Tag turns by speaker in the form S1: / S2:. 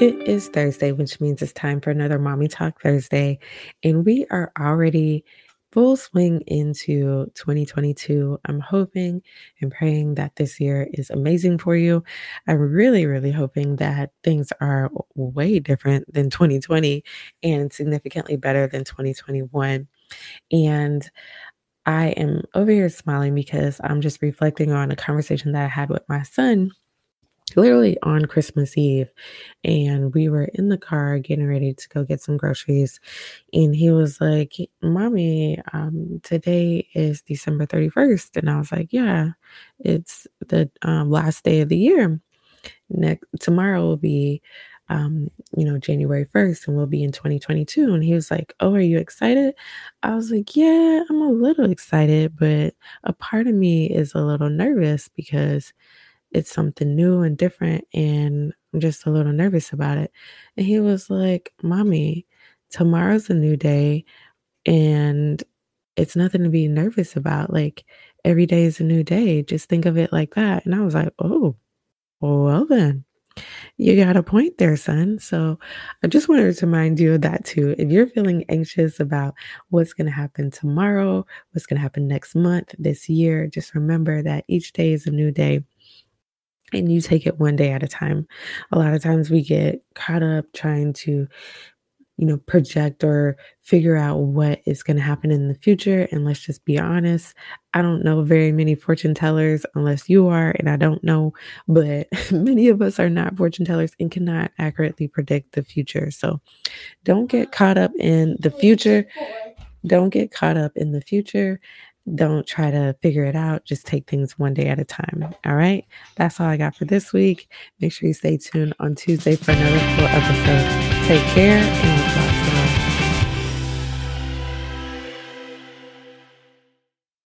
S1: It is Thursday, which means it's time for another Mommy Talk Thursday. And we are already full swing into 2022. I'm hoping and praying that this year is amazing for you. I'm really, really hoping that things are way different than 2020 and significantly better than 2021. And I am over here smiling because I'm just reflecting on a conversation that I had with my son literally on Christmas Eve. And we were in the car getting ready to go get some groceries. And he was like, Mommy, um, today is December 31st. And I was like, Yeah, it's the um, last day of the year. Next tomorrow will be um, you know, January 1st and we'll be in 2022. And he was like, Oh, are you excited? I was like, Yeah, I'm a little excited, but a part of me is a little nervous because it's something new and different and I'm just a little nervous about it. And he was like, Mommy, tomorrow's a new day and it's nothing to be nervous about. Like every day is a new day. Just think of it like that. And I was like, Oh, well then. You got a point there, son. So I just wanted to remind you of that too. If you're feeling anxious about what's going to happen tomorrow, what's going to happen next month, this year, just remember that each day is a new day and you take it one day at a time. A lot of times we get caught up trying to, you know, project or figure out what is going to happen in the future. And let's just be honest, I don't know very many fortune tellers unless you are, and I don't know, but many of us are not fortune tellers and cannot accurately predict the future. So don't get caught up in the future. Don't get caught up in the future don't try to figure it out. Just take things one day at a time. All right. That's all I got for this week. Make sure you stay tuned on Tuesday for another full episode. Take care